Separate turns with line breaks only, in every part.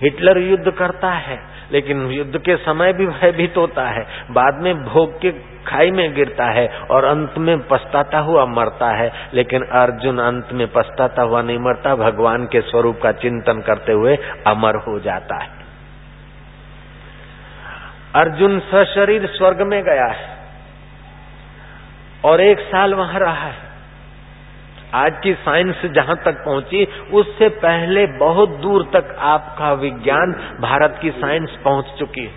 Hitler युद्ध करता है, लेकिन युद्ध के समय भी भयभीत होता है। बाद में भोग के खाई में गिरता है और अंत में पछताता हुआ मरता है। लेकिन अर्जुन अंत में पछताता हुआ नहीं मरता, भगवान के स्वरूप का चिंतन करते हुए अमर हो जाता है। अर्जुन सशरीर स्वर्ग में गया है और एक साल वहाँ रहा है। आज की साइंस जहाँ तक पहुँची, उससे पहले बहुत दूर तक आपका विज्ञान भारत की साइंस पहुँच चुकी है।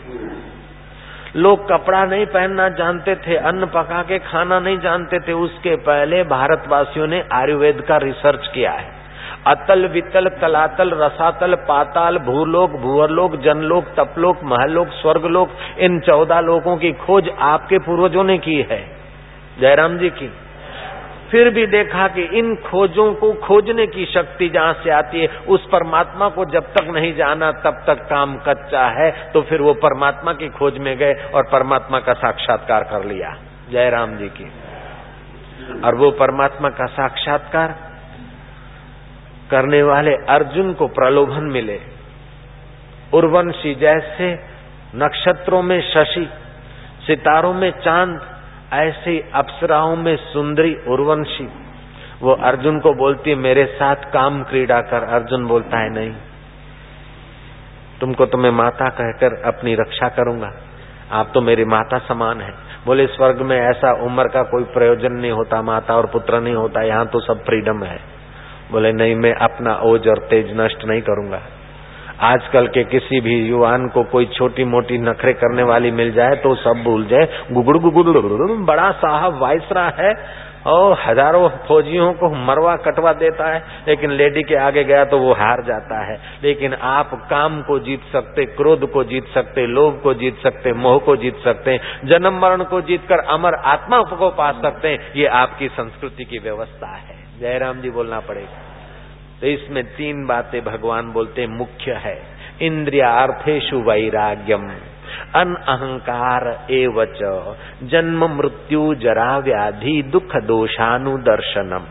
लोग कपड़ा नहीं पहनना जानते थे, अन्न पका के खाना नहीं जानते थे, उसके पहले भारतवासियों ने आयुर्वेद का रिसर्च किया है। अतल वितल तलातल रसातल पाताल भूलोक भूअलोक जनलोक तपलोक महलोक स्वर्गलोक, इन चौदह लोगों की खोज आपके पूर्वजों ने की है। जयराम जी की। फिर भी देखा कि इन खोजों को खोजने की शक्ति जहाँ से आती है, उस परमात्मा को जब तक नहीं जाना, तब तक काम कच्चा है। तो फिर वो परमात्मा की खोज में गए और परमात्मा का साक्षात्कार कर लिया। जय राम जी की। और वो परमात्मा का साक्षात्कार करने वाले अर्जुन को प्रलोभन मिले। उर्वंशी जैसे नक्षत्रों में शशि, सितारों में चाँद ऐसी अप्सराओं में सुंदरी उर्वंशी। वो अर्जुन को बोलती है, मेरे साथ काम क्रीड़ा कर। अर्जुन बोलता है, नहीं। तुमको तो मैं माता कहकर अपनी रक्षा करूँगा। आप तो मेरी माता समान है। बोले, स्वर्ग में ऐसा उम्र का कोई प्रयोजन नहीं होता, माता और पुत्र नहीं होता। यहाँ तो सब फ्रीडम है। बोले, नहीं, मैं अपना ओज और तेज नष्ट नहीं करूँगा। आजकल के किसी भी युवान को कोई छोटी मोटी नखरे करने वाली मिल जाए तो सब भूल जाए। गुगुड़ गुगुड़ बड़ा साहब वायसरा है और हज़ारों फौजियों को मरवा कटवा देता है, लेकिन लेडी के आगे गया तो वो हार जाता है। लेकिन आप काम को जीत सकते, क्रोध को जीत सकते, लोभ को जीत सकते, मोह को जीत सकते, जन्म मरण को जीत कर अमर आत्मा को पा सकते हैं ये आपकी संस्कृति की व्यवस्था है। जयराम जी बोलना पड़ेगा। तो इसमें तीन बातें भगवान बोलते मुख्य है। इंद्रियार्थेशु वैराग्यम, अन अहंकार एवच, जन्म मृत्यु जरा व्याधि दुख दोषानुदर्शनम।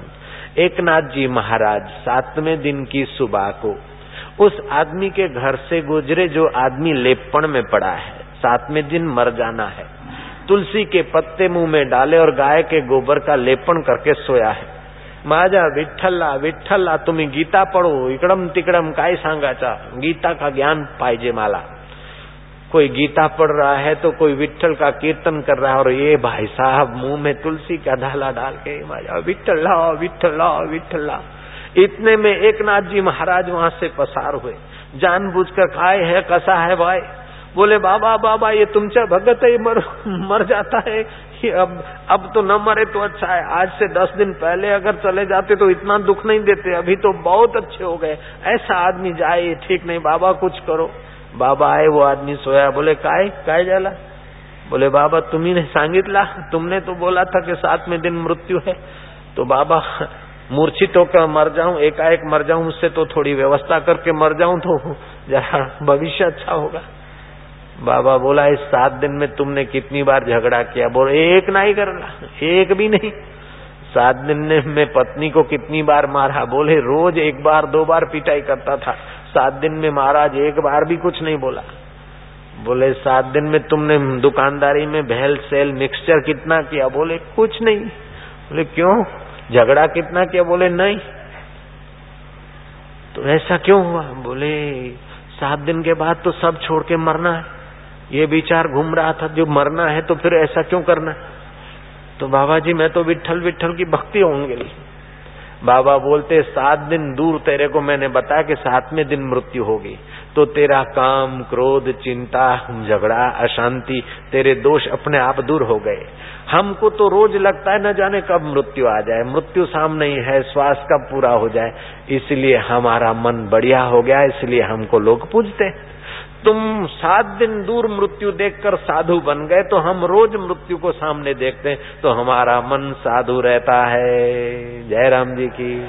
एक नाथ जी महाराज, सातवें दिन की सुबह को उस आदमी के घर से गुजरे जो आदमी लेपण में पड़ा है, सातवें दिन मर जाना है। तुलसी के पत्ते मुँह में डाले और गाय के गोबर का लेपन करके सोया है। माझा विठ्ठलला विठ्ठलला तुम्ही गीता पढ़ो इकड़म तिकड़म काय सांगाचा गीता का ज्ञान पाइजे माला? कोई गीता पढ़ रहा है तो कोई विठल का कीर्तन कर रहा है और ये भाई साहब मुँह में तुलसी का धाला डाल के, माजा विठला विठला विठला इतने में एक नाथ जी महाराज वहाँ से पसार हुए। जानबूझकर, काय है, कसा है भाई? बोले, बाबा बाबा, ये तुमचा भगत ही मर मर जाता है। कि अब अब तो न मरे तो अच्छा है। आज से दस दिन पहले अगर चले जाते तो इतना दुख नहीं देते। अभी तो बहुत अच्छे हो गए। ऐसा आदमी जाए ठीक नहीं। बाबा, कुछ करो। बाबा आए, वो आदमी सोया। बोले, काय काय जाला? बोले, बाबा तुम्ही ने सांगितला। तुमने तो बोला था कि सात में दिन मृत्यु है। तो बाबा, मूर्छित होकर मर जाऊँ, एकाएक मर जाऊँ, उससे तो थोड़ी व्यवस्था करके मर जाऊँ तो जरा भविष्य अच्छा होगा। बाबा बोला, इस सात दिन में तुमने कितनी बार झगड़ा किया? बोल, एक नहीं करना, एक भी नहीं। सात दिन में पत्नी को कितनी बार मारा? बोले, रोज एक बार, दो बार पिटाई करता था। सात दिन में महाराज एक बार भी कुछ नहीं बोला। बोले, सात दिन में तुमने दुकानदारी में भेल सेल मिक्सचर कितना किया? बोले, कुछ नहीं। बोले, क्यों? झगड़ा कितना किया? बोले, नहीं। तो ऐसा क्यों हुआ? बोले, सात दिन के बाद तो सब छोड़ के मरना है। ये विचार घूम रहा था, जो मरना है तो फिर ऐसा क्यों करना? तो बाबा जी मैं तो विठल विठल की भक्ति होंगे। बाबा बोलते, सात दिन दूर तेरे को मैंने बताया कि सातवें दिन मृत्यु होगी। तो तेरा काम, क्रोध, चिंता, झगड़ा, अशांति, तेरे दोष अपने आप दूर हो गए। हमको तो रोज लगता है, न जाने कब मृत्यु आ जाए। मृत्यु सामने ही है, श्वास कब पूरा हो जाए। इसलिए हमारा मन बढ़िया हो गया, इसलिए हमको लोग पूजते हैं। तुम सात दिन दूर मृत्यु देखकर साधु बन गए तो हम रोज मृत्यु को सामने देखते हैं तो हमारा मन साधु रहता है। जय राम जी की।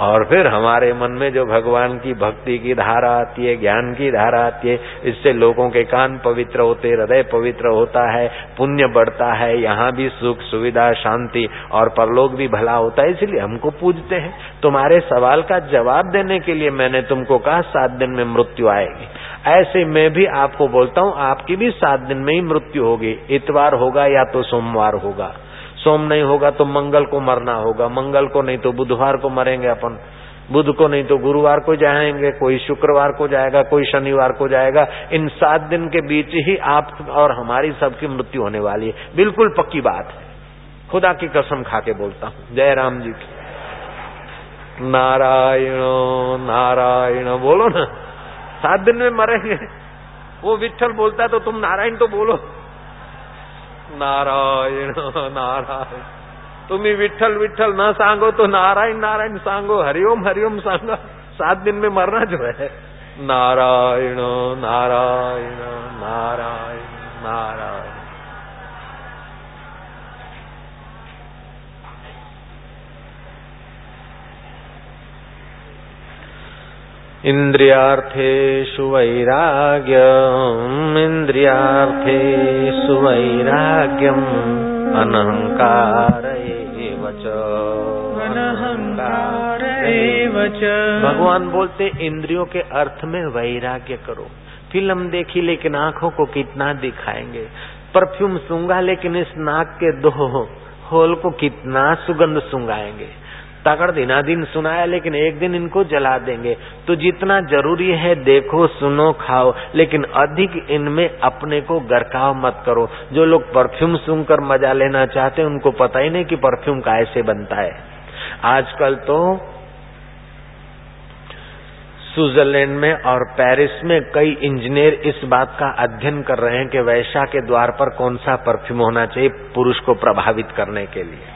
और फिर हमारे मन में जो भगवान की भक्ति की धारा आती है, ज्ञान की धारा आती है, इससे लोगों के कान पवित्र होते, हृदय पवित्र होता है, पुण्य बढ़ता है, यहाँ भी सुख, सुविधा, शांति और परलोक भी भला होता है, इसलिए हमको पूजते हैं। तुम्हारे सवाल का जवाब देने के लिए मैंने तुमको कहा, सात दिन में मृत्यु आएगी। ऐसे मैं भी आपको बोलता हूँ, आपकी भी सात दिन में ही मृत्यु होगी। इतवार होगा या तो सोमवार होगा। सोम नहीं होगा तो मंगल को मरना होगा। मंगल को नहीं तो बुधवार को मरेंगे अपन। बुध को नहीं तो गुरुवार को जाएँगे, कोई शुक्रवार को जाएगा, कोई शनिवार को जाएगा। इन सात दिन के बीच ही आप और हमारी सबकी मृत्यु होने वाली है। बिल्कुल पक्की बात है। खुदा की कसम खा के बोलता हूँ। जय राम जी की। नारायण नारायण, बोलो ना। सात दिन में मरेंगे। वो विठल बोलता है तो तुम नारायण तो बोलो। नारायण नारायण। तुम्ही विठल विठल न सांगो तो नारायण नारायण सांगो। हरिओम हरिओम सांगो। सात दिन में मरना जो है। नारायण नारायण नारायण नारायण। इन्द्रियार्थेषु वैराग्यम् इन्द्रियार्थेषु वैराग्यम् अनहङ्कार एव च। भगवान बोलते इंद्रियों के अर्थ में वैराग्य करो। फ़िल्म देखी लेकिन आँखों को कितना दिखाएँगे? परफ्यूम सूँगा लेकिन इस नाक के दो होल को कितना सुगंध सुंगाएँगे तगड़ दिना दिन सुनाया, लेकिन एक दिन इनको जला देंगे। तो जितना ज़रूरी है, देखो, सुनो, खाओ, लेकिन अधिक इनमें अपने को गरकाव मत करो। जो लोग परफ्यूम सुनकर मज़ा लेना चाहते हैं, उनको पता ही नहीं कि परफ्यूम कैसे बनता है। आजकल तो स्विट्जरलैंड में और पेरिस में कई इंजीनियर इस बात का अध्ययन कर रहे हैं कि वैशा के द्वार पर कौन सा परफ्यूम होना चाहिए पुरुष को प्रभावित करने के लिए।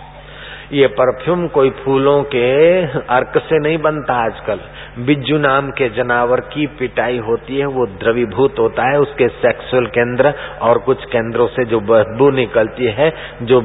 ये परफ्यूम कोई फूलों के अर्क से नहीं बनता आजकल। बिज्जू नाम के जनावर की पिटाई होती है, वो द्रवीभूत होता है, उसके सेक्सुअल केंद्र और कुछ केंद्रों से जो बदबू निकलती है, जो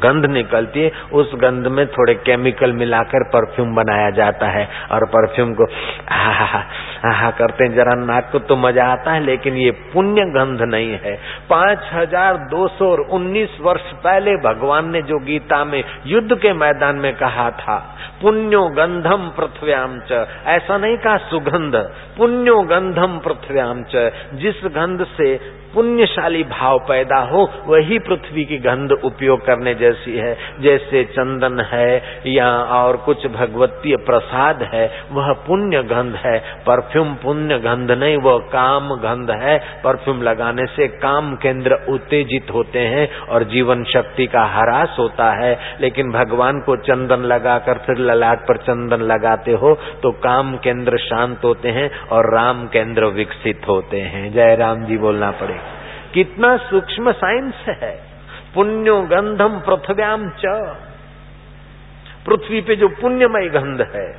गंध निकलती है, उस गंध में थोड़े केमिकल मिलाकर परफ्यूम बनाया जाता है और परफ्यूम को आहा करते हैं। जरा नाक को तो मज़ा आता है, लेकिन ये पुण्य गंध नहीं है। पाँच हज़ार दो सौ उन्नीस वर्ष पहले भगवान ने जो गीता में युद्ध के मैदान में कहा था, पुण्यो गंधम पृथ्व्याम च। ऐसा नहीं कहा, सुगंध। पुण्यो गंधम पृथ्व्याम च। जिस गंध से पुण्यशाली भाव पैदा हो, वही पृथ्वी की गंध उपयोग करने जैसी है। जैसे चंदन है या और कुछ भगवतीय प्रसाद है, वह पुण्य गंध है। परफ्यूम पुण्य गंध नहीं, वह काम गंध है। परफ्यूम लगाने से काम केंद्र उत्तेजित होते हैं और जीवन शक्ति का हरास होता है। लेकिन भगवान को चंदन लगाकर फिर ललाट पर चंदन लगाते हो तो काम केंद्र शांत होते हैं और राम केंद्र विकसित होते हैं। जय राम जी, बोलना पड़ेगा। कितना सूक्ष्म साइंस है। पुण्यो गंधम पृथ्व्याम च। पृथ्वी पे जो पुण्यमय गंध है,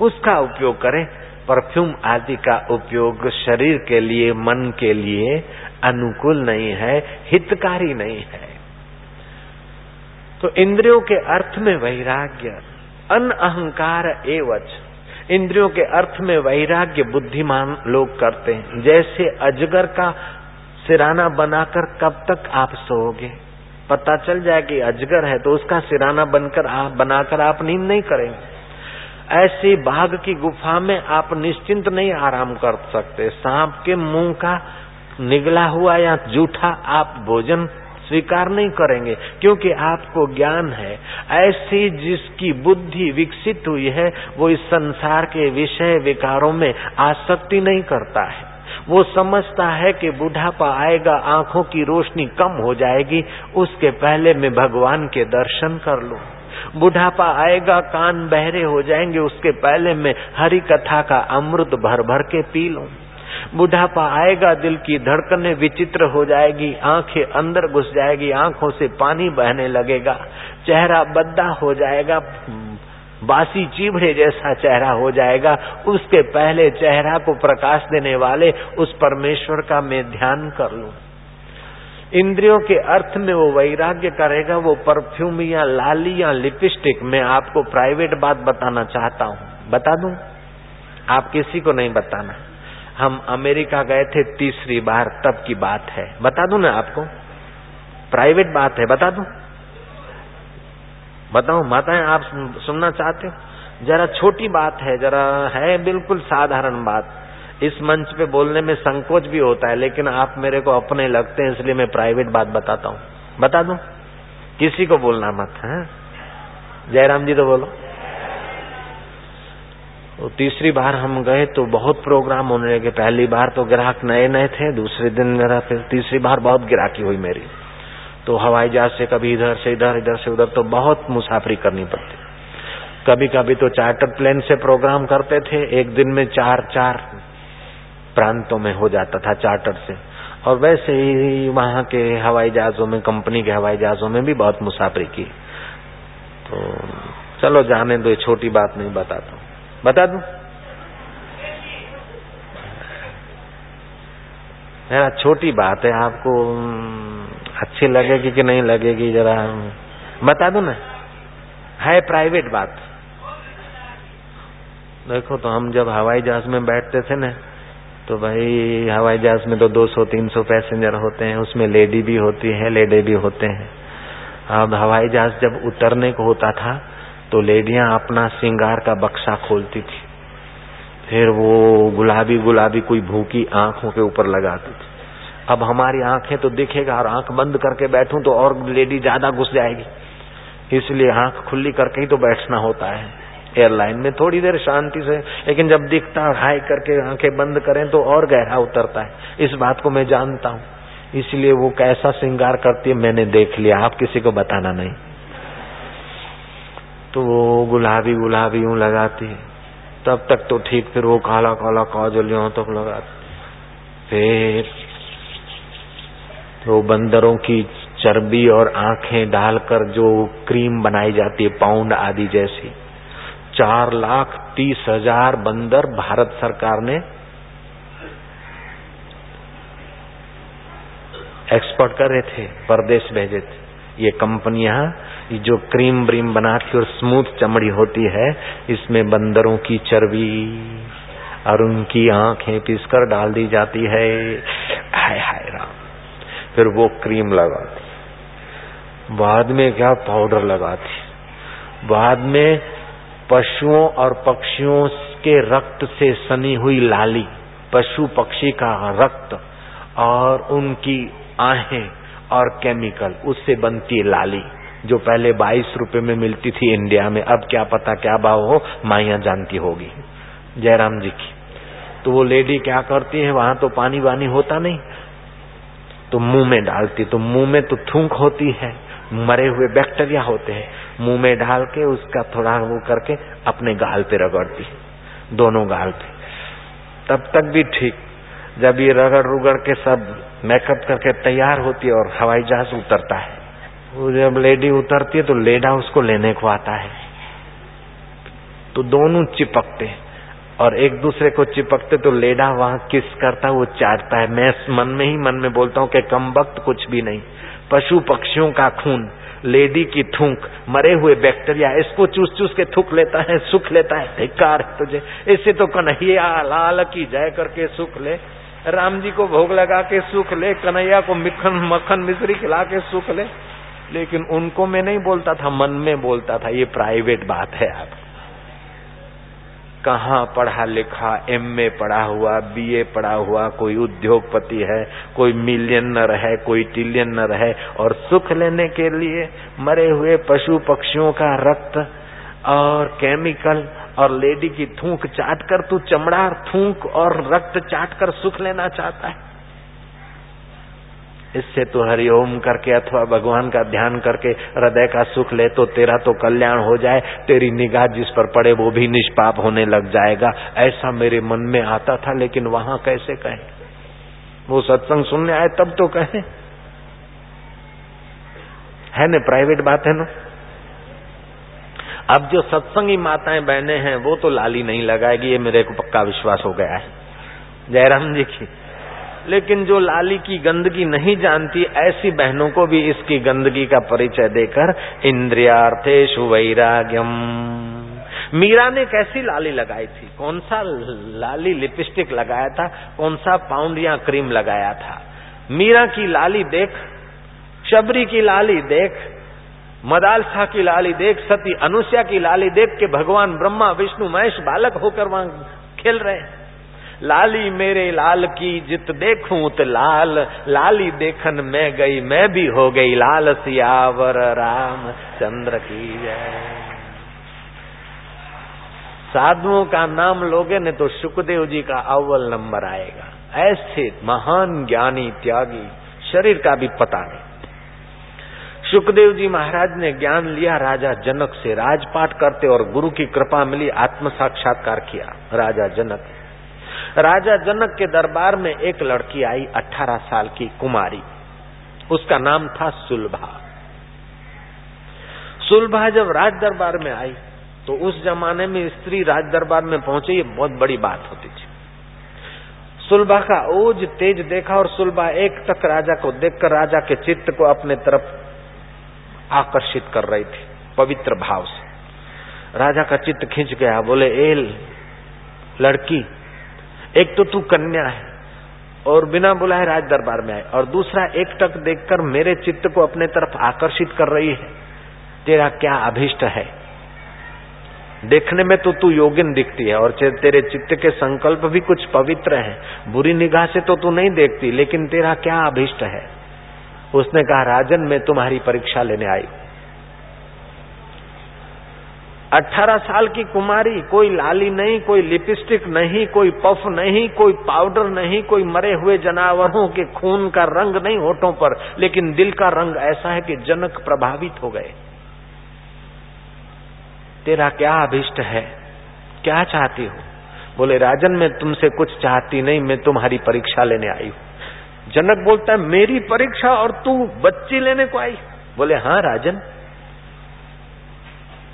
उसका उपयोग करें। परफ्यूम आदि का उपयोग शरीर के लिए, मन के लिए अनुकूल नहीं है, हितकारी नहीं है। तो इंद्रियों के अर्थ में वैराग्य, अन अहंकार एवच। इंद्रियों के अर्थ में वैराग्य बुद्धिमान लोग करते हैं। जैसे अजगर का सिराना बनाकर कब तक आप सोओगे? पता चल जाए कि अजगर है तो उसका सिराना बनकर आप बनाकर आप नींद नहीं करेंगे। ऐसी बाघ की गुफा में आप निश्चिंत नहीं आराम कर सकते। सांप के मुँह का निगला हुआ या जूठा आप भोजन स्वीकार नहीं करेंगे, क्योंकि आपको ज्ञान है। ऐसी जिसकी बुद्धि विकसित हुई है, वो इस संसार के विषय विकारों में आसक्ति नहीं करता है। वो समझता है कि बुढ़ापा आएगा, आँखों की रोशनी कम हो जाएगी, उसके पहले मैं भगवान के दर्शन कर लू। बुढ़ापा आएगा, कान बहरे हो जाएँगे, उसके पहले मैं हरि कथा का अमृत भर भर के पी लू। बुढ़ापा आएगा, दिल की धड़कने विचित्र हो जाएगी, आँखें अंदर घुस जाएगी, आँखों से पानी बहने लगेगा, चेहरा बद्दा हो जाएगा बासी चीभड़े जैसा चेहरा हो जाएगा। उसके पहले चेहरा को प्रकाश देने वाले उस परमेश्वर का मैं ध्यान कर लू। इंद्रियों के अर्थ में वो वैराग्य करेगा, वो परफ्यूम या लाली या लिपस्टिक, मैं आपको प्राइवेट बात बताना चाहता हूँ। बता दू? आप किसी को नहीं बताना। हम अमेरिका गए थे तीसरी बार, तब की बात है। बता दू ना आपको? प्राइवेट बात है, बता दू? बताऊ, माताएँ, आप सुनना चाहते हो? जरा छोटी बात है, जरा है बिल्कुल साधारण बात। इस मंच पे बोलने में संकोच भी होता है, लेकिन आप मेरे को अपने लगते हैं, इसलिए मैं प्राइवेट बात बताता हूँ। बता दू? किसी को बोलना मत, है? जयराम जी तो बोलो। तो तीसरी बार हम गए तो बहुत प्रोग्राम होने लगे। पहली बार तो ग्राहक नए नए थे, दूसरे दिन मेरा फिर तीसरी बार बहुत गिराकी हुई मेरी। तो हवाई जहाज़ से कभी इधर से इधर इधर से उधर तो बहुत मुसाफरी करनी पड़ती। कभी कभी तो चार्टर प्लेन से प्रोग्राम करते थे, एक दिन में चार चार प्रांतों में हो जाता था चार्टर से। और वैसे ही वहाँ के हवाई जहाजों में, कंपनी के हवाई जहाजों में भी बहुत मुसाफरी की। तो चलो जाने दो छोटी बात नहीं बताता बता दू? मेरा छोटी बात है, आपको अच्छी लगेगी कि नहीं लगेगी जरा बता दो ना। है प्राइवेट बात। देखो तो हम जब हवाई जहाज़ में बैठते थे ना तो भाई हवाई जहाज़ में तो 200-300 पैसेंजर होते हैं, उसमें लेडी भी होती है, लेडे भी होते हैं। अब हवाई जहाज़ जब उतरने को होता था तो लेडियाँ अपना श्रृंगार का बक्सा खोलती थी। फिर वो गुलाबी गुलाबी कोई भूखी आँखों के ऊपर लगाती थी। अब हमारी आँखें तो दिखेगा और आँख बंद करके बैठूं तो और लेडी ज़्यादा घुस जाएगी। इसलिए आँख खुली करके ही तो बैठना होता है। एयरलाइन में थोड़ी देर शांति से, लेकिन जब दिखता हाई करके आँखें बंद करें तो और गहरा उतरता है। इस बात को मैं जानता हूँ। इसलिए वो कैसा श्रृंगार करती है, मैंने देख लिया। आप किसी को बताना नहीं। तो वो गुलाबी गुलाबी यूँ लगाती है। तब तक तो ठीक, फिर वो काला काला काजल यूँ तक लगाती फिर तो बंदरों की चर्बी और आँखें डालकर जो क्रीम बनाई जाती है, पाउंड आदि जैसी। चार लाख तीस हज़ार बंदर भारत सरकार ने एक्सपोर्ट कर रहे थे, परदेश भेजे थे। ये कंपनियाँ जो क्रीम ब्रीम बनाती और स्मूथ चमड़ी होती है, इसमें बंदरों की चर्बी और उनकी आँखें पीसकर डाल दी जाती है। हाय हाय, राम। फिर वो क्रीम लगाती। बाद में क्या? पाउडर लगाती। बाद में पशुओं और पक्षियों के रक्त से सनी हुई लाली, पशु पक्षी का रक्त और उनकी आहें और केमिकल उससे बनती लाली, जो पहले बाईस रुपए में मिलती थी इंडिया में, अब क्या पता क्या भाव हो, माइया जानती होगी। जयराम जी की। तो वो लेडी क्या करती है? वहाँ तो पानी वानी होता नहीं। तो मुँह में डालती तो मुँह में तो थूक होती है, मरे हुए बैक्टीरिया होते हैं। मुँह में डाल के उसका थोड़ा वो करके अपने गाल पे रगड़ती दोनों गाल पे। तब तक भी ठीक, जब ये रगड़ रुगड़ के सब मेकअप करके तैयार होती है और हवाई जहाज़ उतरता है। वो जब लेडी उतरती है तो लेडा उसको लेने को आता है। तो दोनों चिपकते और एक दूसरे को चिपकते तो लेडा वहाँ किस करता, वो चाटता है। मैं मन में ही मन में बोलता हूँ कि कम वक्त कुछ भी नहीं। पशु पक्षियों का खून, लेडी की थूक, मरे हुए बैक्टीरिया, इसको चूस चूस के थूक लेता है, सुख लेता है। धिकार है तुझे। इससे तो कन्हैया, लाल की जय करके सुख ले। राम जी को भोग लगा के सुख ले, कन्हैया को मिखन, मक्खन, मिश्री खिला के सुख ले। लेकिन उनको मैं नहीं बोलता था, मन में बोलता था, ये प्राइवेट बात है आप कहाँ पढ़ा लिखा एमए पढ़ा हुआ बीए पढ़ा हुआ, कोई उद्योगपति है, कोई मिलियनर है, कोई टिलियनर है, और सुख लेने के लिए मरे हुए पशु पक्षियों का रक्त और केमिकल और लेडी की थूक चाट कर तू चमड़ा, थूक और रक्त चाट कर सुख लेना चाहता है। इससे तो हरिओम करके अथवा भगवान का ध्यान करके हृदय का सुख ले तो तेरा तो कल्याण हो जाए, तेरी निगाह जिस पर पड़े वो भी निष्पाप होने लग जाएगा। ऐसा मेरे मन में आता था, लेकिन वहाँ कैसे कहें? वो सत्संग सुनने आए तब तो कहें। है ना, प्राइवेट बात है ना? अब जो सत्संगी माताएँ बहने हैं, वो तो लाली नहीं लगाएगी, ये मेरे को पक्का विश्वास हो गया है। जयराम जी की लेकिन जो लाली की गंदगी नहीं जानती, ऐसी बहनों को भी इसकी गंदगी का परिचय देकर इंद्रियार्थेशु वैराग्यम। मीरा ने कैसी लाली लगाई थी? कौन सा लाली लिपस्टिक लगाया था? कौन सा पाउंड या क्रीम लगाया था? मीरा की लाली देख, शबरी की लाली देख, मदालसा की लाली देख, सती अनुष्या की लाली देख के भगवान ब्रह्मा, विष्णु, महेश बालक होकर वहाँ खेल रहे लाली मेरे लाल की जित देखूँ तो लाल, लाली देखन मैं गई, मैं भी हो गई लाल सियावर राम चंद्र की जय। साधुओं का नाम लोगे ने तो सुखदेव जी का अव्वल नंबर आएगा। ऐसे महान ज्ञानी त्यागी, शरीर का भी पता नहीं। सुखदेव जी महाराज ने ज्ञान लिया, राजा जनक से राजपाट करते और गुरु की कृपा मिली आत्म साक्षात्कार किया, राजा जनक। राजा जनक के दरबार में एक लड़की आई 18 साल की कुमारी। उसका नाम था सुलभा। सुलभा जब राज दरबार में आई तो उस जमाने में स्त्री राज दरबार में पहुँचे, ये बहुत बड़ी बात होती थी। सुलभा का ओज तेज देखा और सुलभा एक तक राजा को देखकर राजा के चित्त को अपने तरफ़ आकर्षित कर रही थी, पवित्र भाव से। राजा का चित्त खींच गया, बोले, एल, लड़की एक तो तू कन्या है और बिना बुलाए राज दरबार में आए। और दूसरा, एक टक देखकर मेरे चित्त को अपने तरफ़ आकर्षित कर रही है। तेरा क्या अभिष्ट है? देखने में तो तू योगिन दिखती है और तेरे चित्त के संकल्प भी कुछ पवित्र हैं। बुरी निगाह से तो तू नहीं देखती, लेकिन तेरा क्या अभिष्ट है? उसने कहा, राजन, मैं तुम्हारी परीक्षा लेने आई अठारह साल की कुमारी, कोई लाली नहीं, कोई लिपस्टिक नहीं, कोई पफ नहीं, कोई पाउडर नहीं, कोई मरे हुए जानवरों के खून का रंग नहीं होठों पर, लेकिन दिल का रंग ऐसा है कि जनक प्रभावित हो गए। तेरा क्या अभिष्ट है? क्या चाहती हो? बोले, राजन, मैं तुमसे कुछ चाहती नहीं, मैं तुम्हारी परीक्षा लेने आई हूँ। जनक बोलता है, मेरी परीक्षा और तू बच्ची लेने को आई? बोले हाँ राजन।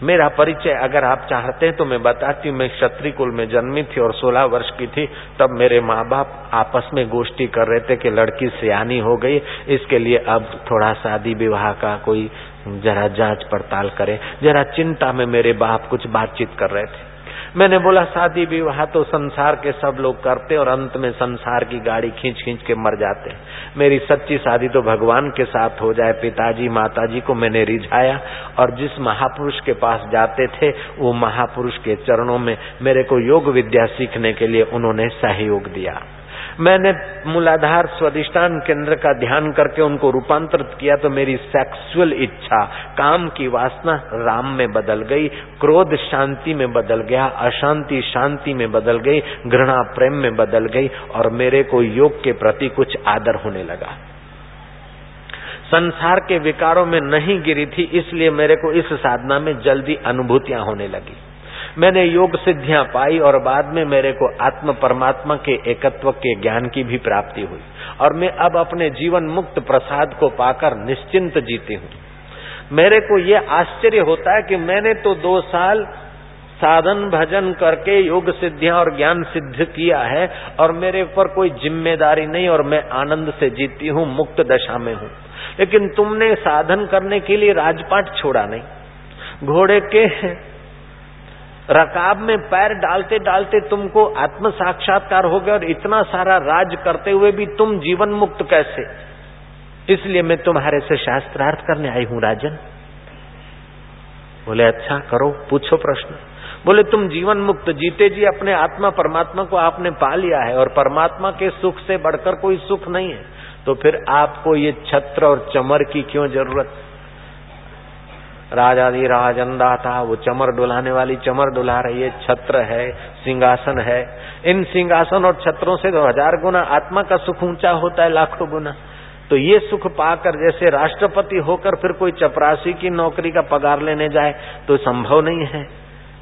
मेरा परिचय अगर आप चाहते हैं तो मैं बताती हूँ, मैं क्षत्रिय कुल में जन्मी थी और 16 वर्ष की थी, तब मेरे माँ बाप आपस में गोष्ठी कर रहे थे कि लड़की सियानी हो गई, इसके लिए अब थोड़ा शादी विवाह का कोई जरा जाँच पड़ताल करे। जरा चिंता में मेरे बाप कुछ बातचीत कर रहे थे। मैंने बोला, शादी विवाह तो संसार के सब लोग करते और अंत में संसार की गाड़ी खींच खींच के मर जाते मेरी सच्ची शादी तो भगवान के साथ हो जाए, पिताजी, माताजी को मैंने रिझाया और जिस महापुरुष के पास जाते थे, वो महापुरुष के चरणों में मेरे को योग विद्या सीखने के लिए उन्होंने सहयोग दिया। मैंने मूलाधार स्वादिष्टान केंद्र का ध्यान करके उनको रूपांतरित किया तो मेरी सेक्सुअल इच्छा, काम की वासना राम में बदल गई, क्रोध शांति में बदल गया, अशांति शांति में बदल गई, घृणा प्रेम में बदल गई और मेरे को योग के प्रति कुछ आदर होने लगा। संसार के विकारों में नहीं गिरी थी, इसलिए मेरे को इस साधना में जल्दी अनुभूतियाँ होने लगी। मैंने योग सिद्धियाँ पाई और बाद में मेरे को आत्म परमात्मा के एकत्व के ज्ञान की भी प्राप्ति हुई। और मैं अब अपने जीवन मुक्त प्रसाद को पाकर निश्चिंत जीती हूँ। मेरे को ये आश्चर्य होता है कि मैंने तो दो साल साधन भजन करके योग सिद्धियाँ और ज्ञान सिद्ध किया है और मेरे ऊपर कोई ज़िम्मेदारी नहीं और मैं आनंद से जीती हूँ, मुक्त दशा में हूँ। लेकिन तुमने साधन करने के लिए राजपाट छोड़ा नहीं। घोड़े के रकाब में पैर डालते डालते तुमको आत्म साक्षात्कार हो गया और इतना सारा राज करते हुए भी तुम जीवन मुक्त कैसे? इसलिए मैं तुम्हारे से शास्त्रार्थ करने आई हूँ, राजन। बोले अच्छा करो, पूछो प्रश्न। बोले, तुम जीवन मुक्त जीते जी, अपने आत्मा परमात्मा को आपने पा लिया है और परमात्मा के सुख से बढ़कर कोई सुख नहीं है। तो फिर आपको ये छत्र और चमर की क्यों ज़रूरत? राजाधि राजंदा था वो चमर डुलाने वाली चमर डुला रही है, छत्र है, सिंहासन है। इन सिंहासन और छत्रों से तो हज़ार गुना आत्मा का सुख ऊँचा होता है, लाखों गुना। तो ये सुख पाकर जैसे राष्ट्रपति होकर फिर कोई चपरासी की नौकरी का पगार लेने जाए तो संभव नहीं है।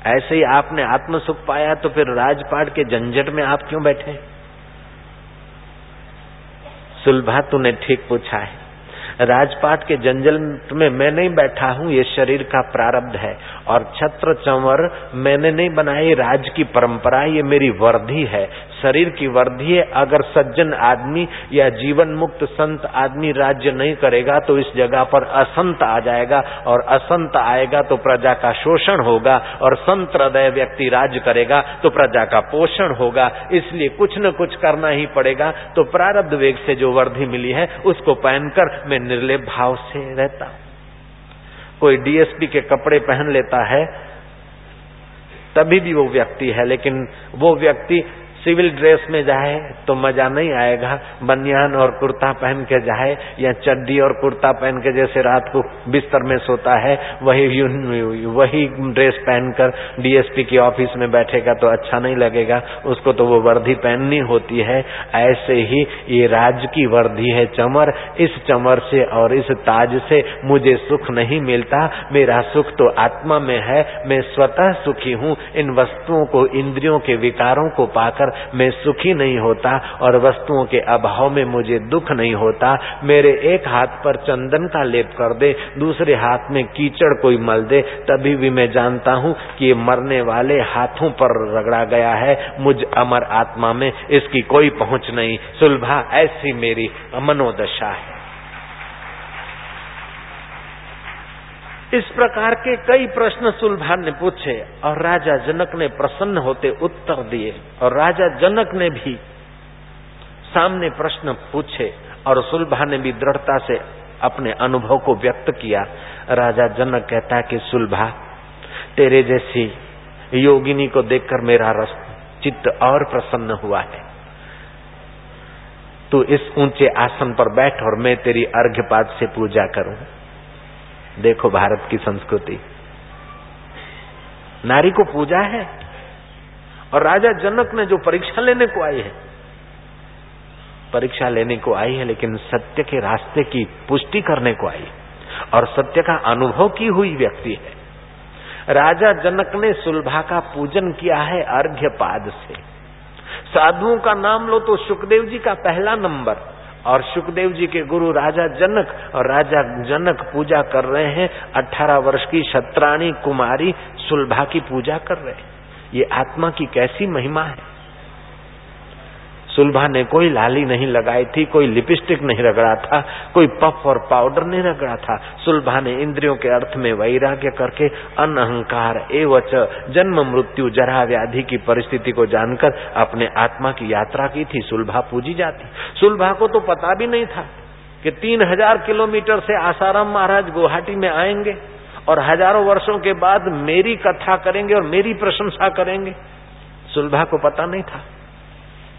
ऐसे ही आपने आत्म सुख पाया तो फिर राजपाट के झंझट में आप क्यों बैठे? सुलभा, तूने ठीक पूछा है। राजपाट के जंजल में मैं नहीं बैठा हूँ, ये शरीर का प्रारब्ध है। और छत्र चंवर मैंने नहीं बनाई राज की परंपरा, ये मेरी वर्दी है। शरीर की वर्धी है, अगर सज्जन आदमी या जीवन मुक्त संत आदमी राज्य नहीं करेगा तो इस जगह पर असंत आ जाएगा, और असंत आएगा तो प्रजा का शोषण होगा, और संत हृदय व्यक्ति राज्य करेगा तो प्रजा का पोषण होगा। इसलिए कुछ न कुछ करना ही पड़ेगा। तो प्रारब्ध वेग से जो वर्धी मिली है, उसको पहनकर मैं निर्लेप भाव से रहता कोई डीएसपी के कपड़े पहन लेता है, तभी भी वो व्यक्ति है, लेकिन वो व्यक्ति सिविल ड्रेस में जाए तो मज़ा नहीं आएगा। बनियान और कुर्ता पहन के जाए या चड्डी और कुर्ता पहन के जैसे रात को बिस्तर में सोता है, वही वही ड्रेस पहनकर डीएसपी के ऑफ़िस में बैठेगा तो अच्छा नहीं लगेगा। उसको तो वो वर्दी पहननी होती है। ऐसे ही ये राज की वर्दी है चमर। इस चमर से और इस ताज से मुझे सुख नहीं मिलता। मेरा सुख तो आत्मा में है। मैं स्वतः सुखी हूँ। इन वस्तुओं को, इंद्रियों के विकारों को पाकर मैं सुखी नहीं होता और वस्तुओं के अभाव में मुझे दुख नहीं होता। मेरे एक हाथ पर चंदन का लेप कर दे, दूसरे हाथ में कीचड़ कोई मल दे, तभी भी मैं जानता हूँ कि ये मरने वाले हाथों पर रगड़ा गया है। मुझ अमर आत्मा में इसकी कोई पहुँच नहीं। सुलभा, ऐसी मेरी मनोदशा है। इस प्रकार के कई प्रश्न सुलभा ने पूछे और राजा जनक ने प्रसन्न होते उत्तर दिए और राजा जनक ने भी सामने प्रश्न पूछे और सुलभा ने भी दृढ़ता से अपने अनुभव को व्यक्त किया। राजा जनक कहता है कि, सुलभा, तेरे जैसी योगिनी को देखकर मेरा रस, चित्त और प्रसन्न हुआ है। तू इस ऊँचे आसन पर बैठ और मैं तेरी अर्घ्यपात से पूजा करूँ। देखो भारत की संस्कृति। नारी को पूजा है और राजा जनक ने जो परीक्षा लेने को आई है, परीक्षा लेने को आई है, लेकिन सत्य के रास्ते की पुष्टि करने को आई और सत्य का अनुभव की हुई व्यक्ति है। राजा जनक ने सुलभा का पूजन किया है अर्घ्य पाद से। साधुओं का नाम लो तो सुखदेव जी का पहला नंबर। और सुखदेव जी के गुरु राजा जनक और राजा जनक पूजा कर रहे हैं। अठारह वर्ष की शत्राणी कुमारी सुलभा की पूजा कर रहे हैं। ये आत्मा की कैसी महिमा है? सुलभा ने कोई लाली नहीं लगाई थी, कोई लिपस्टिक नहीं रगड़ा था, कोई पफ और पाउडर नहीं रगड़ा था। सुलभा ने इंद्रियों के अर्थ में वैराग्य करके अनअहकार एवच जन्म मृत्यु जरा व्याधि की परिस्थिति को जानकर अपने आत्मा की यात्रा की थी, सुलभा पूजी जाती। सुलभा को तो पता भी नहीं था कि तीन हज़ार किलोमीटर से आसाराम महाराज गुवाहाटी में आएँगे और हज़ारों वर्षों के बाद मेरी कथा करेंगे और मेरी प्रशंसा करेंगे। सुलभा को पता नहीं था।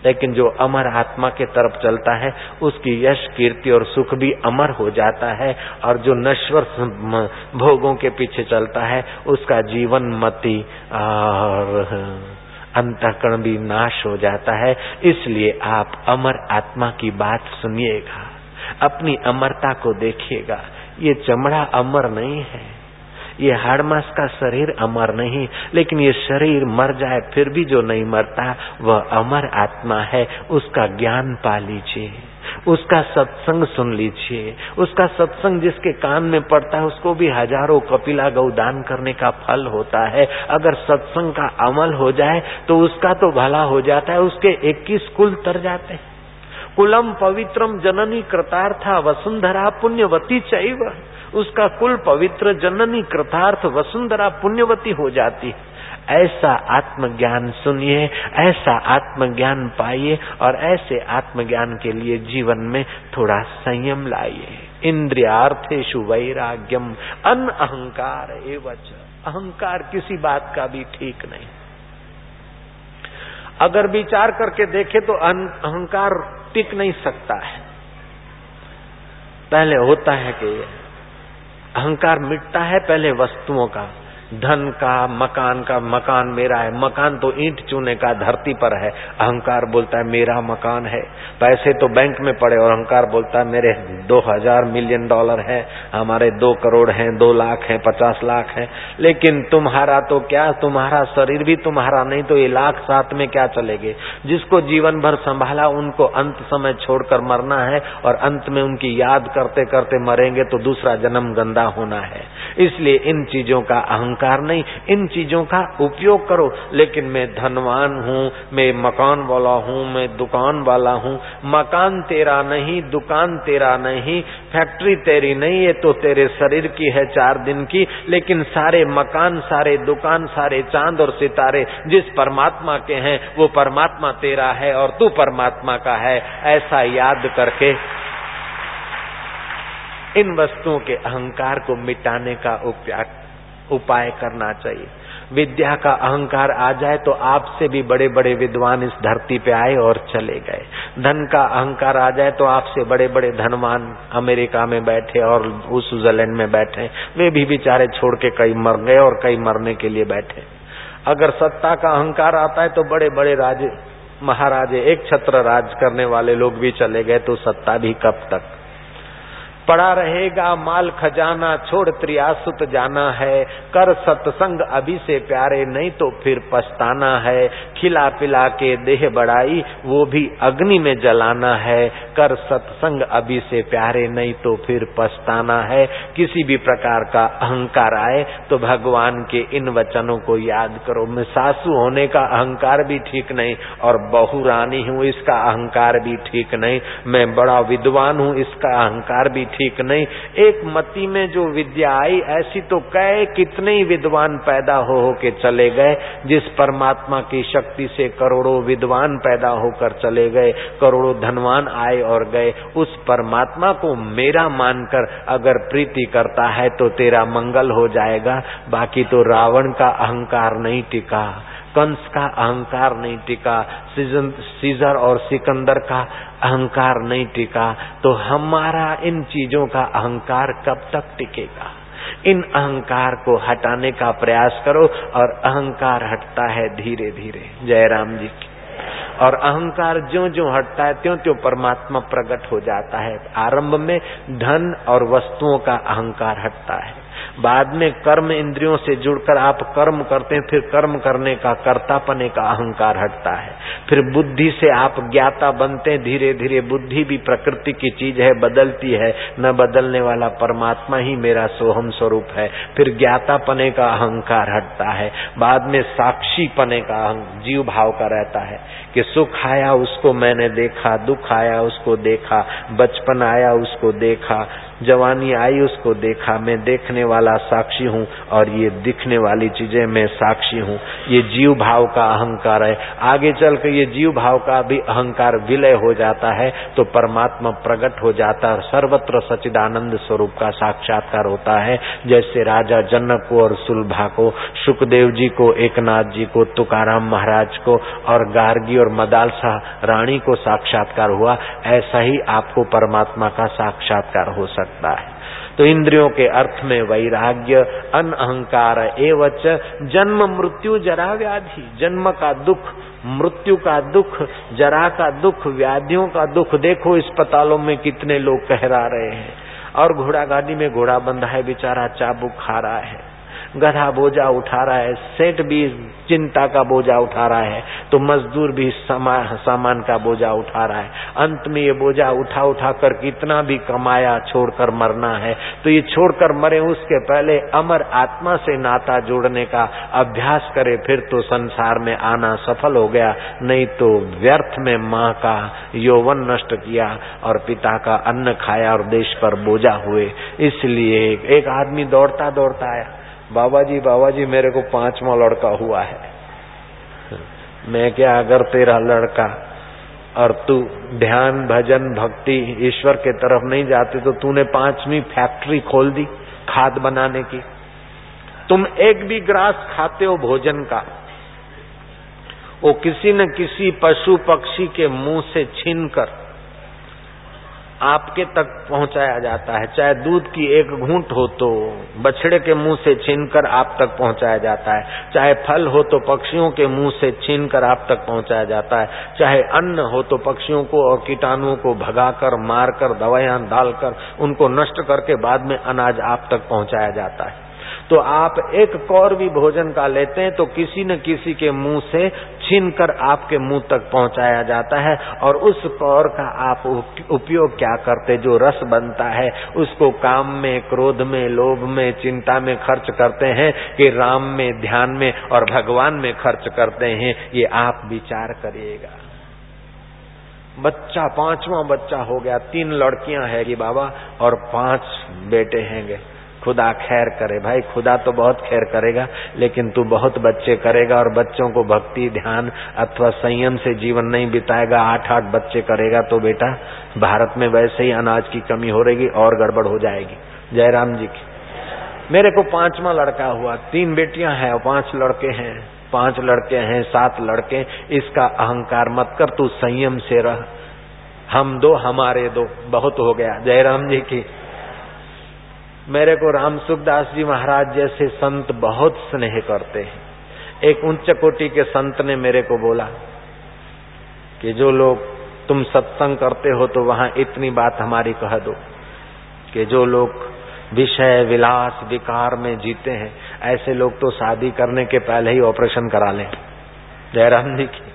लेकिन जो अमर आत्मा के तरफ़ चलता है, उसकी यश, कीर्ति और सुख भी अमर हो जाता है और जो नश्वर भोगों के पीछे चलता है, उसका जीवन मति और अंतकरण भी नाश हो जाता है। इसलिए आप अमर आत्मा की बात सुनिएगा, अपनी अमरता को देखिएगा। ये चमड़ा अमर नहीं है। ये हाड़ मास का शरीर अमर नहीं, लेकिन ये शरीर मर जाए फिर भी जो नहीं मरता, वह अमर आत्मा है। उसका ज्ञान पा लीजिए, उसका सत्संग सुन लीजिए, उसका सत्संग जिसके कान में पड़ता है, उसको भी हज़ारों कपिला गौदान करने का फल होता है। अगर सत्संग का अमल हो जाए तो उसका तो भला हो जाता है, उसके इक्कीस कुल तर जाते हैं। कुलम पवित्रम जननी कृतार्था, वसुंधरा पुण्यवती चैव। उसका कुल पवित्र जननी कृतार्थ वसुंधरा पुण्यवती हो जाती। है ऐसा आत्मज्ञान सुनिए, ऐसा आत्मज्ञान पाइए और ऐसे आत्मज्ञान के लिए जीवन में थोड़ा संयम लाइए। इंद्रियार्थेशु वैराग्यम, अन अहंकार एवच। अहंकार किसी बात का भी ठीक नहीं। अगर विचार करके देखे तो अहंकार टिक नहीं सकता है। पहले होता है कि अहंकार मिटता है पहले वस्तुओं का। धन का, मकान का, मकान मेरा है। मकान तो ईंट चूने का धरती पर है। अहंकार बोलता है, मेरा मकान है। पैसे तो बैंक में पड़े और अहंकार बोलता है, मेरे दो हज़ार मिलियन डॉलर है। हमारे दो करोड़ हैं, दो लाख हैं, पचास लाख हैं। लेकिन तुम्हारा तो क्या, तुम्हारा शरीर भी तुम्हारा नहीं तो ये लाख साथ में क्या चलेगे? जिसको जीवन भर संभाला, उनको अंत समय छोड़कर मरना है और अंत में उनकी याद करते करते मरेंगे तो दूसरा जन्म गंदा होना है। इसलिए इन चीज़ों का अहंकार नहीं, इन चीज़ों का उपयोग करो। लेकिन मैं धनवान हूँ, मैं मकान वाला हूँ, मैं दुकान वाला हूँ। मकान तेरा नहीं, दुकान तेरा नहीं, फैक्ट्री तेरी नहीं, ये तो तेरे शरीर की है चार दिन की। लेकिन सारे मकान, सारे दुकान, सारे चाँद और सितारे जिस परमात्मा के हैं, वो परमात्मा तेरा है और तू परमात्मा का है। ऐसा याद करके इन वस्तुओं के अहंकार को मिटाने का उपाय करना चाहिए। विद्या का अहंकार आ जाए तो आपसे भी बड़े बड़े विद्वान इस धरती पे आए और चले गए। धन का अहंकार आ जाए तो आपसे बड़े बड़े धनवान अमेरिका में बैठे और स्विट्जरलैंड में बैठे। वे भी बेचारे छोड़ के कई मर गए और कई मरने के लिए बैठे। अगर सत्ता का अहंकार आता है तो बड़े बड़े राजे महाराजे, एक छत्र राज करने वाले लोग भी चले गए तो सत्ता भी कब तक पड़ा रहेगा, माल खजाना छोड़ त्रियासुत जाना है। कर सत्संग अभी से प्यारे, नहीं तो फिर पछताना है। खिला पिला के देह बढ़ाई, वो भी अग्नि में जलाना है। कर सत्संग अभी से प्यारे, नहीं तो फिर पछताना है। किसी भी प्रकार का अहंकार आए तो भगवान के इन वचनों को याद करो। मैं सासू होने का अहंकार भी ठीक नहीं, और बहु रानी हूँ, इसका अहंकार भी ठीक नहीं। मैं बड़ा विद्वान हूँ, इसका अहंकार भी ठीक ठीक नहीं। एक मती में जो विद्या आई, ऐसी तो कई कितने ही विद्वान पैदा हो हो के चले गए, जिस परमात्मा की शक्ति से करोड़ों विद्वान पैदा होकर चले गए, करोड़ों धनवान आए और गए। उस परमात्मा को मेरा मानकर अगर प्रीति करता है तो तेरा मंगल हो जाएगा, बाकी तो रावण का अहंकार नहीं टिका। कंस का अहंकार नहीं टिका सीजर और सिकंदर का अहंकार नहीं टिका तो हमारा इन चीज़ों का अहंकार कब तक टिकेगा? इन अहंकार को हटाने का प्रयास करो और अहंकार हटता है धीरे धीरे जय राम जी की। और अहंकार जो जो हटता है त्यों त्यों परमात्मा प्रकट हो जाता है। आरंभ में धन और वस्तुओं का अहंकार हटता है। बाद में कर्म इंद्रियों से जुड़कर आप कर्म करते हैं, फिर कर्म करने का कर्तापने का अहंकार हटता है। फिर बुद्धि से आप ज्ञाता बनते हैं धीरे धीरे बुद्धि भी प्रकृति की चीज़ है, बदलती है। न बदलने वाला परमात्मा ही मेरा सोहम स्वरूप है। फिर ज्ञातापने का अहंकार हटता है। बाद में साक्षी पने का जीव भाव का रहता है कि सुख आया उसको मैंने देखा, दुख आया उसको देखा, बचपन आया उसको देखा। जवानी आई उसको देखा, मैं देखने वाला साक्षी हूँ और ये दिखने वाली चीज़ें मैं साक्षी हूँ। ये जीव भाव का अहंकार है। आगे चल कर ये जीव भाव का भी अहंकार विलय हो जाता है तो परमात्मा प्रकट हो जाता है सर्वत्र सचिदानंद स्वरूप का साक्षात्कार होता है। जैसे राजा जनक को और सुलभा को, सुखदेव जी को, एकनाथ जी को, तुकाराम महाराज को और गार्गी और मदालसा रानी को साक्षात्कार हुआ। ऐसा ही आपको परमात्मा का साक्षात्कार हो सकता सकता है। तो इंद्रियों के अर्थ में वैराग्य, अन अहंकार एवच, जन्म मृत्यु जरा व्याधि, जन्म का दुख, मृत्यु का दुख, जरा का दुख, व्याधियों का दुख, देखो अस्पतालों में कितने लोग कहरा रहे हैं। और घोड़ा गाड़ी में घोड़ा बंधा है, बेचारा चाबुक खा रहा है। गधा बोझा उठा रहा है सेठ भी चिंता का बोझा उठा रहा है तो मजदूर भी समा, सामान का बोझा उठा रहा है। अंत में ये बोझा उठा उठा कर कितना भी कमाया छोड़कर मरना है। तो ये छोड़कर मरे उसके पहले अमर आत्मा से नाता जोड़ने का अभ्यास करे फिर तो संसार में आना सफल हो गया नहीं तो व्यर्थ में माँ का यौवन नष्ट किया और पिता का अन्न खाया और देश पर बोझा हुए। इसलिए एक आदमी दौड़ता दौड़ता आया। बाबा जी बाबा जी मेरे को पांचवा लड़का हुआ है। मैं क्या अगर तेरा लड़का और तू ध्यान, भजन, भक्ति ईश्वर के तरफ़ नहीं जाते तो तूने पांचवी फैक्ट्री खोल दी खाद बनाने की। तुम एक भी ग्रास खाते हो भोजन का। वो किसी न किसी पशु पक्षी के मुँह से छीन कर आपके तक पहुँचाया जाता है। चाहे दूध की एक घूंट हो तो बछड़े के मुँह से छीनकर आप तक पहुँचाया जाता है। चाहे फल हो तो पक्षियों के मुँह से छीनकर आप तक पहुँचाया जाता है। चाहे अन्न हो तो पक्षियों को और कीटाणुओं को भगाकर, मारकर, दवाइयाँ डालकर, उनको नष्ट करके बाद में अनाज आप तक पहुँचाया जाता है। तो आप एक कौर भी भोजन का लेते हैं तो किसी न किसी के मुँह से छीन कर आपके मुँह तक पहुँचाया जाता है और उस पौर का आप उपयोग क्या करते? जो रस बनता है, उसको काम में, क्रोध में, लोभ में, चिंता में खर्च करते हैं कि राम में, ध्यान में और भगवान में खर्च करते हैं, ये आप विचार करिएगा। बच्चा, पांचवा बच्चा हो गया, तीन लड़कियाँ है बाबा और पाँच बेटे हैंगे। खुदा खैर करे। भाई, खुदा तो बहुत खैर करेगा, लेकिन तू बहुत बच्चे करेगा और बच्चों को भक्ति, ध्यान अथवा संयम से जीवन नहीं बिताएगा। आठ आठ बच्चे करेगा तो बेटा, भारत में वैसे ही अनाज की कमी हो रहेगी और गड़बड़ हो जाएगी। जयराम जी की। मेरे को पांचवा लड़का हुआ। तीन बेटियाँ हैं, और पाँच लड़के हैं। पाँच लड़के हैं, सात लड़के। इसका अहंकार मत कर, तू संयम से रह। हम दो, हमारे दो। बहुत हो गया। जयराम जी की। मेरे को राम सुखदास जी महाराज जैसे संत बहुत स्नेह करते हैं। एक उच्च कोटि के संत ने मेरे को बोला कि जो लोग तुम सत्संग करते हो तो वहाँ इतनी बात हमारी कह दो कि जो लोग विषय, विलास, विकार में जीते हैं, ऐसे लोग तो शादी करने के पहले ही ऑपरेशन करा लें। जयराम जी की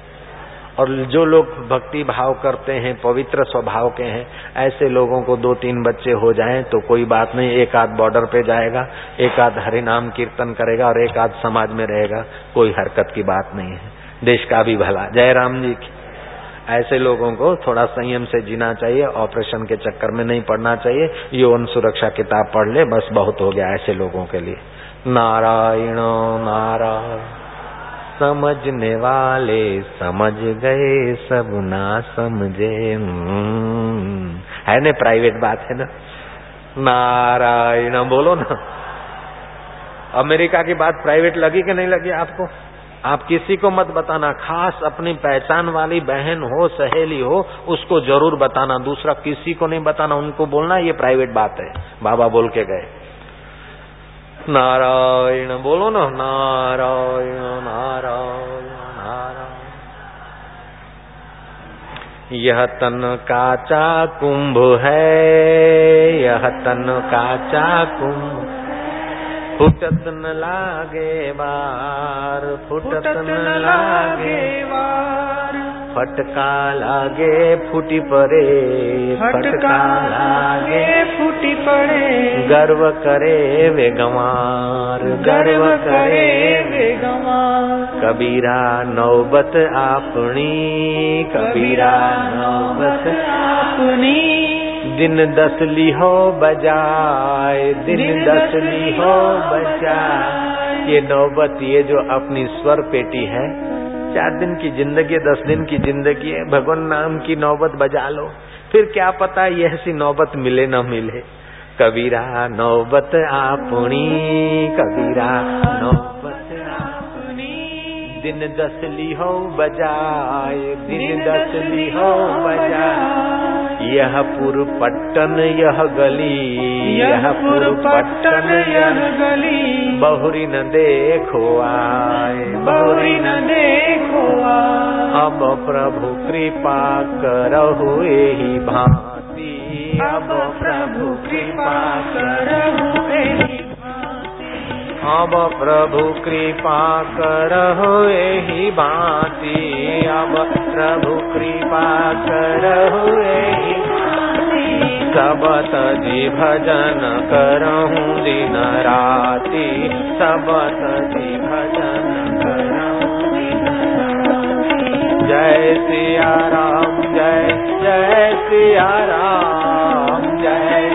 और जो लोग भक्ति भाव करते हैं, पवित्र स्वभाव के हैं, ऐसे लोगों को दो तीन बच्चे हो जाएँ तो कोई बात नहीं, एक आध बॉर्डर पे जाएगा, एक आध हरिनाम कीर्तन करेगा और एक आध समाज में रहेगा, कोई हरकत की बात नहीं है। देश का भी भला। जय राम जी की। ऐसे लोगों को थोड़ा संयम से जीना चाहिए, ऑपरेशन के चक्कर में नहीं पड़ना चाहिए, यौन सुरक्षा किताब पढ़ ले, बस बहुत हो गया ऐसे लोगों के लिए। नारायण नारायण। समझने वाले समझ गए, सब ना समझे। है ना प्राइवेट बात है ना? नारायण, बोलो ना। अमेरिका की बात प्राइवेट लगी कि नहीं लगी आपको? आप किसी को मत बताना, खास अपनी पहचान वाली बहन हो, सहेली हो, उसको ज़रूर बताना। दूसरा किसी को नहीं बताना, उनको बोलना, ये प्राइवेट बात है। बाबा बोल के गए। नारायण बोलो ना नारायण नारायण। नारायण यह तन काचा कुंभ है यह तन काचा कुंभ फुटत न लागे बार फुटत न लागे बार। फटका लागे फूटी पड़े फटका लागे फूटी पड़े। गर्व करे वे गंवार गर्व करे वे गंवार। कबीरा नौबत आपनी कबीरा नौबत आपनी। दिन दस ली हो बजाए दिन दस ली हो बजाए। ये नौबत ये जो अपनी स्वर पेटी है चार दिन की ज़िंदगी दस दिन की ज़िंदगी है। भगवान नाम की नौबत बजा लो। फिर क्या पता ये ऐसी नौबत मिले न मिले। कबीरा नौबत आपुणी कबीरा नौबत आपुणी दिन दस ली हो बजाए दिन दस ली हो बजाए। यह पुर पट्टन यह गली यह पुर पट्टन यह गली। बहुरी न देखो आए बहुरी न देखो अब प्रभु कृपा करहु ही भांति। अब प्रभु कृपा करहु अब प्रभु कृपा करहो ही भांति। अब प्रभु कृपा करहो ही भजन करहूँ दिन राति। सबत जी भजन करहूँ जय सिया राम जय जय सिया राम जय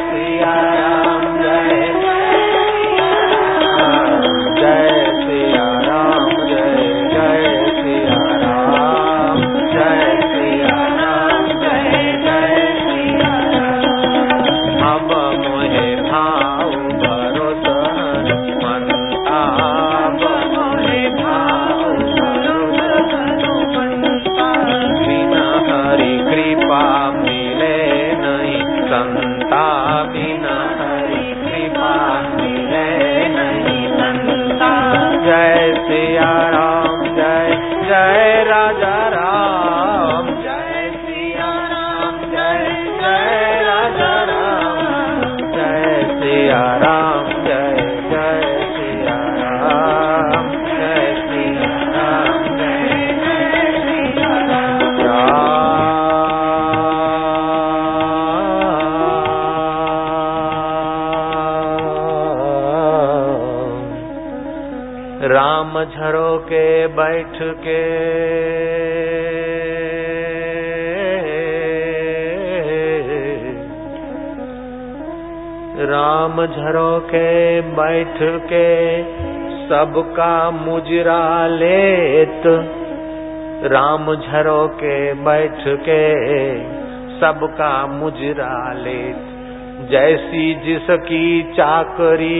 झरो के, बैठ के सबका मुजरा लेत। राम झरो के, बैठ के सबका मुजरा लेत। जैसी जिसकी चाकरी,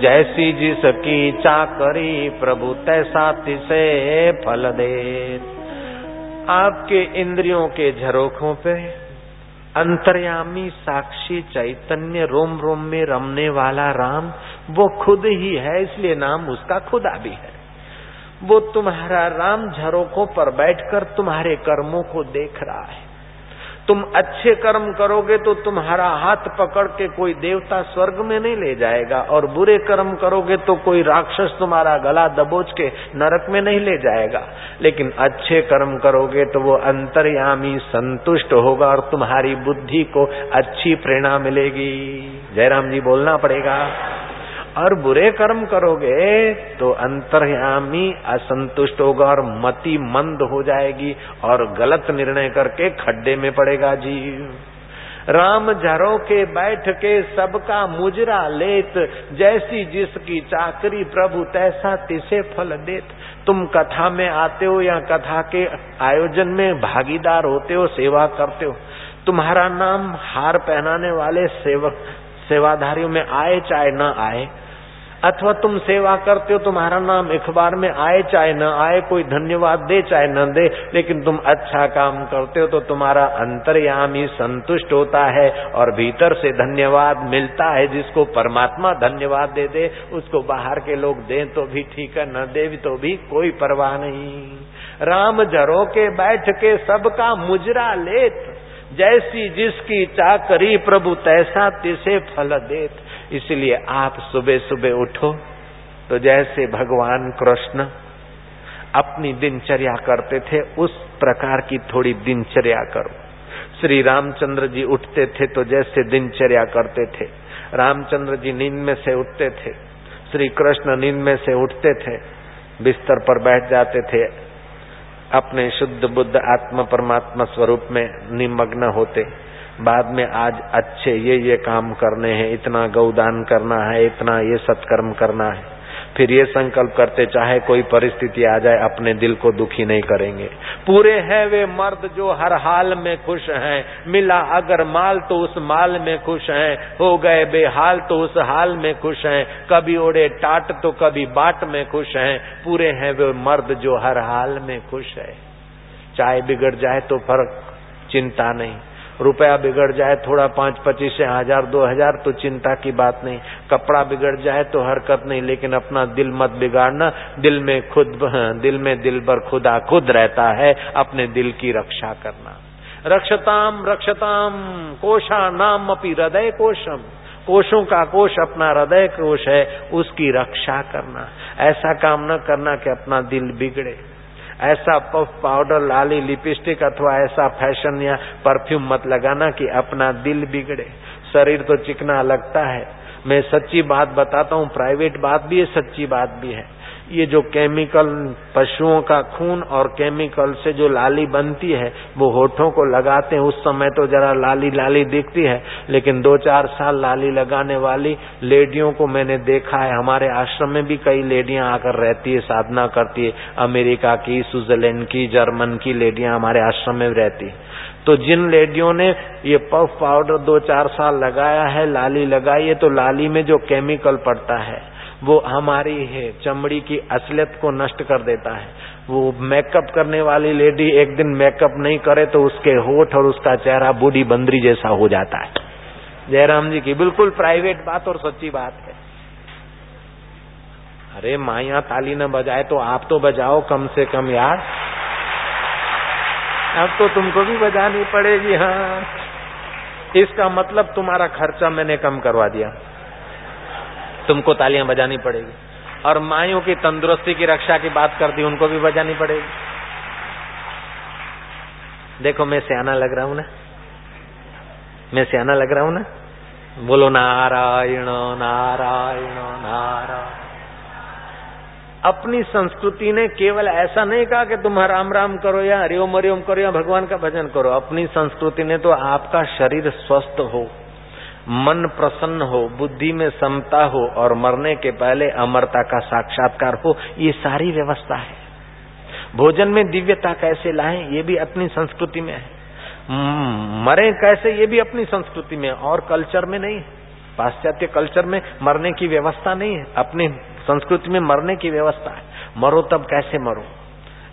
जैसी जिसकी चाकरी प्रभु तैसा तिसे फल दे आपके इंद्रियों के झरोखों पे अंतर्यामी साक्षी चैतन्य रोम रोम में रमने वाला राम, वो खुद ही है, इसलिए नाम उसका खुदा भी है। वो तुम्हारा राम झरोखों पर बैठकर तुम्हारे कर्मों को देख रहा है। तुम अच्छे कर्म करोगे तो तुम्हारा हाथ पकड़ के कोई देवता स्वर्ग में नहीं ले जाएगा, और बुरे कर्म करोगे तो कोई राक्षस तुम्हारा गला दबोच के नरक में नहीं ले जाएगा। लेकिन अच्छे कर्म करोगे तो वो अंतर्यामी संतुष्ट होगा और तुम्हारी बुद्धि को अच्छी प्रेरणा मिलेगी। जयराम जी, बोलना पड़ेगा। और बुरे कर्म करोगे तो अंतर्यामी असंतुष्ट होगा और मति मंद हो जाएगी और गलत निर्णय करके खड्डे में पड़ेगा जीव। राम झरो के बैठ के सबका मुजरा लेत, जैसी जिसकी चाकरी प्रभु तैसा तिसे फल देत। तुम कथा में आते हो या कथा के आयोजन में भागीदार होते हो, सेवा करते हो, तुम्हारा नाम हार पहनाने वाले सेवक, सेवाधारियों में आए चाहे न आए अथवा तुम सेवा करते हो, तुम्हारा नाम अखबार में आए चाहे न आए, कोई धन्यवाद दे चाहे न दे, लेकिन तुम अच्छा काम करते हो तो तुम्हारा अंतर्यामी संतुष्ट होता है और भीतर से धन्यवाद मिलता है। जिसको परमात्मा धन्यवाद दे दे, उसको बाहर के लोग दें तो भी ठीक है, न दे भी तो भी कोई परवाह नहीं। राम जरो के बैठ के सबका मुजरा लेत, जैसी जिसकी चाकरी प्रभु तैसा तिसे फल देत। इसलिए आप सुबह सुबह उठो तो जैसे भगवान कृष्ण अपनी दिनचर्या करते थे, उस प्रकार की थोड़ी दिनचर्या करो। श्री रामचंद्र जी उठते थे तो जैसे दिनचर्या करते थे। रामचंद्र जी नींद में से उठते थे। श्री कृष्ण नींद में से उठते थे, बिस्तर पर बैठ जाते थे। अपने शुद्ध बुद्ध आत्मा परमात्मा स्वरूप में निमग्न होते। बाद में आज अच्छे ये ये काम करने हैं, इतना गौदान करना है, इतना ये सत्कर्म करना है। फिर ये संकल्प करते, चाहे कोई परिस्थिति आ जाए, अपने दिल को दुखी नहीं करेंगे। पूरे हैं वे मर्द जो हर हाल में खुश हैं। मिला अगर माल तो उस माल में खुश हैं। हो गए बेहाल तो उस हाल में खुश हैं। कभी ओढ़े टाट तो कभी बाट में खुश हैं। पूरे हैं वे मर्द जो हर हाल में खुश है। चाहे बिगड़ जाए तो फ़र्क चिंता नहीं। रुपया बिगड़ जाए, थोड़ा पाँच, पच्चीस हज़ार, दो हज़ार तो चिंता की बात नहीं। कपड़ा बिगड़ जाए तो हरकत नहीं, लेकिन अपना दिल मत बिगाड़ना। दिल में खुद दिल में दिल भर खुदा खुद रहता है, अपने दिल की रक्षा करना। रक्षताम रक्षताम, कोशा नाम अपनी हृदय कोशम। कोशों का कोश अपना हृदय कोश है, उसकी रक्षा करना। ऐसा काम न करना कि अपना दिल बिगड़े। ऐसा पफ पाउडर, लाली लिपस्टिक अथवा ऐसा फ़ैशन या परफ्यूम मत लगाना कि अपना दिल बिगड़े। शरीर तो चिकना लगता है। मैं सच्ची बात बताता हूँ, प्राइवेट बात भी है, सच्ची बात भी है। ये जो केमिकल पशुओं का खून और केमिकल से जो लाली बनती है, वो होठों को लगाते हैं। उस समय तो जरा लाली लाली दिखती है, लेकिन दो चार साल लाली लगाने वाली लेडियों को मैंने देखा है। हमारे आश्रम में भी कई लेडियाँ आकर रहती है, साधना करती है। अमेरिका की, स्विट्जरलैंड की, जर्मन की लेडियाँ हमारे आश्रम में रहती है। तो जिन लेडियों ने ये पफ पाउडर दो चार साल लगाया है, लाली लगाई है तो लाली में जो केमिकल पड़ता है वो हमारी है, चमड़ी की असलियत को नष्ट कर देता है। वो मेकअप करने वाली लेडी एक दिन मेकअप नहीं करे तो उसके होठ और उसका चेहरा बूढ़ी बंदरी जैसा हो जाता है। जयराम जी की बिल्कुल प्राइवेट बात और सच्ची बात है। अरे माया ताली न बजाए तो आप तो बजाओ कम से कम यार। अब तो तुमको भी बजानी पड़ेगी हाँ। इसका मतलब तुम्हारा खर्चा मैंने कम करवा दिया। तुमको तालियाँ बजानी पड़ेगी। और माइयों की तंदुरुस्ती की रक्षा की बात कर दी उनको भी बजानी पड़ेगी। देखो, मैं सियाना लग रहा हूँ ना? मैं सियाना लग रहा हूँ ना? बोलो, नारायण नारायण नारायण। अपनी संस्कृति ने केवल ऐसा नहीं कहा कि तुम राम राम करो या हरिओम हरिओम करो या भगवान का भजन करो। अपनी संस्कृति ने तो आपका शरीर स्वस्थ हो। मन प्रसन्न हो, बुद्धि में समता हो और मरने के पहले अमरता का साक्षात्कार हो, ये सारी व्यवस्था है। भोजन में दिव्यता कैसे लाएँ, ये भी अपनी संस्कृति में है। मरे कैसे, ये भी अपनी संस्कृति में, और कल्चर में नहीं। पाश्चात्य कल्चर में मरने की व्यवस्था नहीं है, अपनी संस्कृति में मरने की व्यवस्था है। मरो तब कैसे मरो?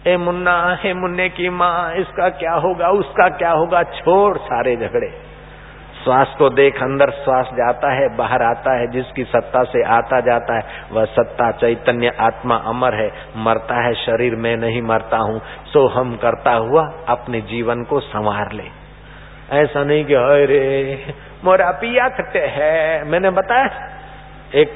ए मुन्ना, हे मुन्ने की माँ, इसका क्या होगा, उसका क्या होगा? छोड़ सारे झगड़े। श्वास को देख अंदर श्वास जाता है, बाहर आता है, जिसकी सत्ता से आता जाता है, वह सत्ता चैतन्य आत्मा अमर है, मरता है, शरीर में नहीं मरता हूँ, सो हम करता हुआ अपने जीवन को संवार ले। ऐसा नहीं कि अरे मोरा पिया खट्टे है। मैंने बताया, एक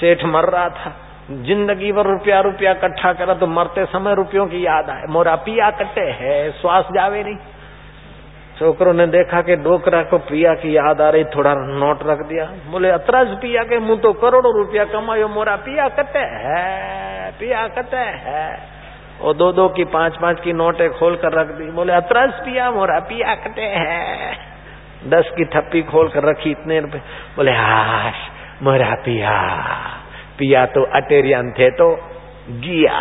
सेठ मर रहा था, ज़िंदगी भर रुपया रुपया इकट्ठा करा तो मरते समय रुपयों की याद आए। मोरा पिया कट्टे है, श्वास जावे नहीं। छोकरों ने देखा कि डोकरा को पिया की याद आ रही थोड़ा नोट रख दिया बोले अतरज पिया के मुँह तो करोड़ों रुपया कमायो मोरा पिया कटे है पिया कटे है वो दो दो की पाँच पाँच की नोटे खोल कर रख दी बोले अतरज पिया मोरा पिया कटे है दस की थप्पी खोल कर रखी इतने रुपए बोले हाश मोरा पिया पिया तो अटेरियन थे तो गिया